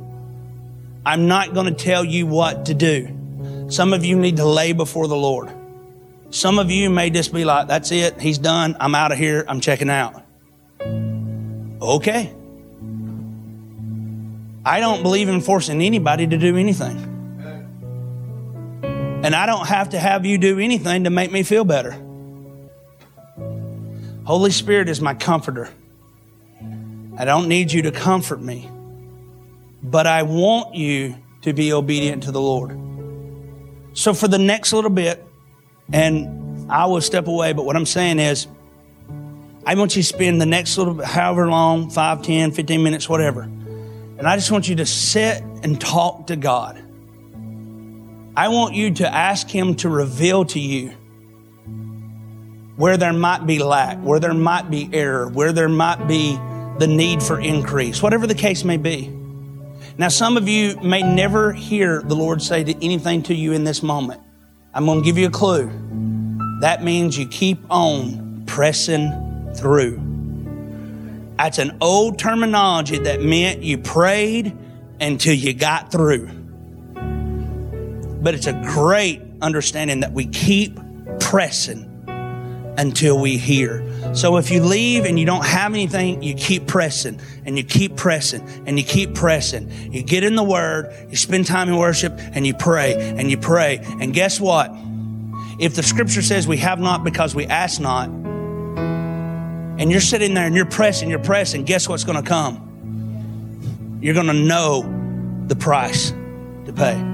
B: I'm not going to tell you what to do. Some of you need to lay before the Lord. Some of you may just be like, that's it. He's done. I'm out of here. I'm checking out. Okay. I don't believe in forcing anybody to do anything. And I don't have to have you do anything to make me feel better. Holy Spirit is my comforter. I don't need you to comfort me, but I want you to be obedient to the Lord. So for the next little bit, and I will step away, but what I'm saying is, I want you to spend the next little, however long, 5, 10, 15 minutes, whatever. And I just want you to sit and talk to God. I want you to ask Him to reveal to you where there might be lack, where there might be error, where there might be the need for increase, whatever the case may be. Now, some of you may never hear the Lord say to anything to you in this moment. I'm going to give you a clue. That means you keep on pressing through. That's an old terminology that meant you prayed until you got through. But it's a great understanding that we keep pressing until we hear. So if you leave and you don't have anything, you keep pressing and you keep pressing and you keep pressing. You get in the Word, you spend time in worship, and you pray and you pray. And guess what? If the scripture says we have not because we ask not, and you're sitting there and you're pressing, you're pressing, guess what's going to come? You're going to know the price to pay.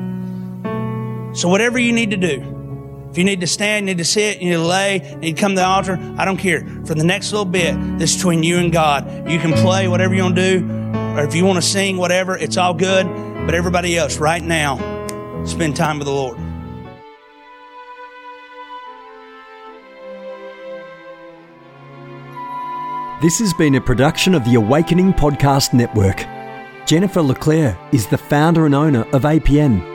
B: So, whatever you need to do, if you need to stand, you need to sit, you need to lay, you need to come to the altar, I don't care. For the next little bit, this is between you and God. You can play whatever you want to do, or if you want to sing, whatever, it's all good. But everybody else, right now, spend time with the Lord.
C: This has been a production of the Awakening Podcast Network. Jennifer LeClaire is the founder and owner of APN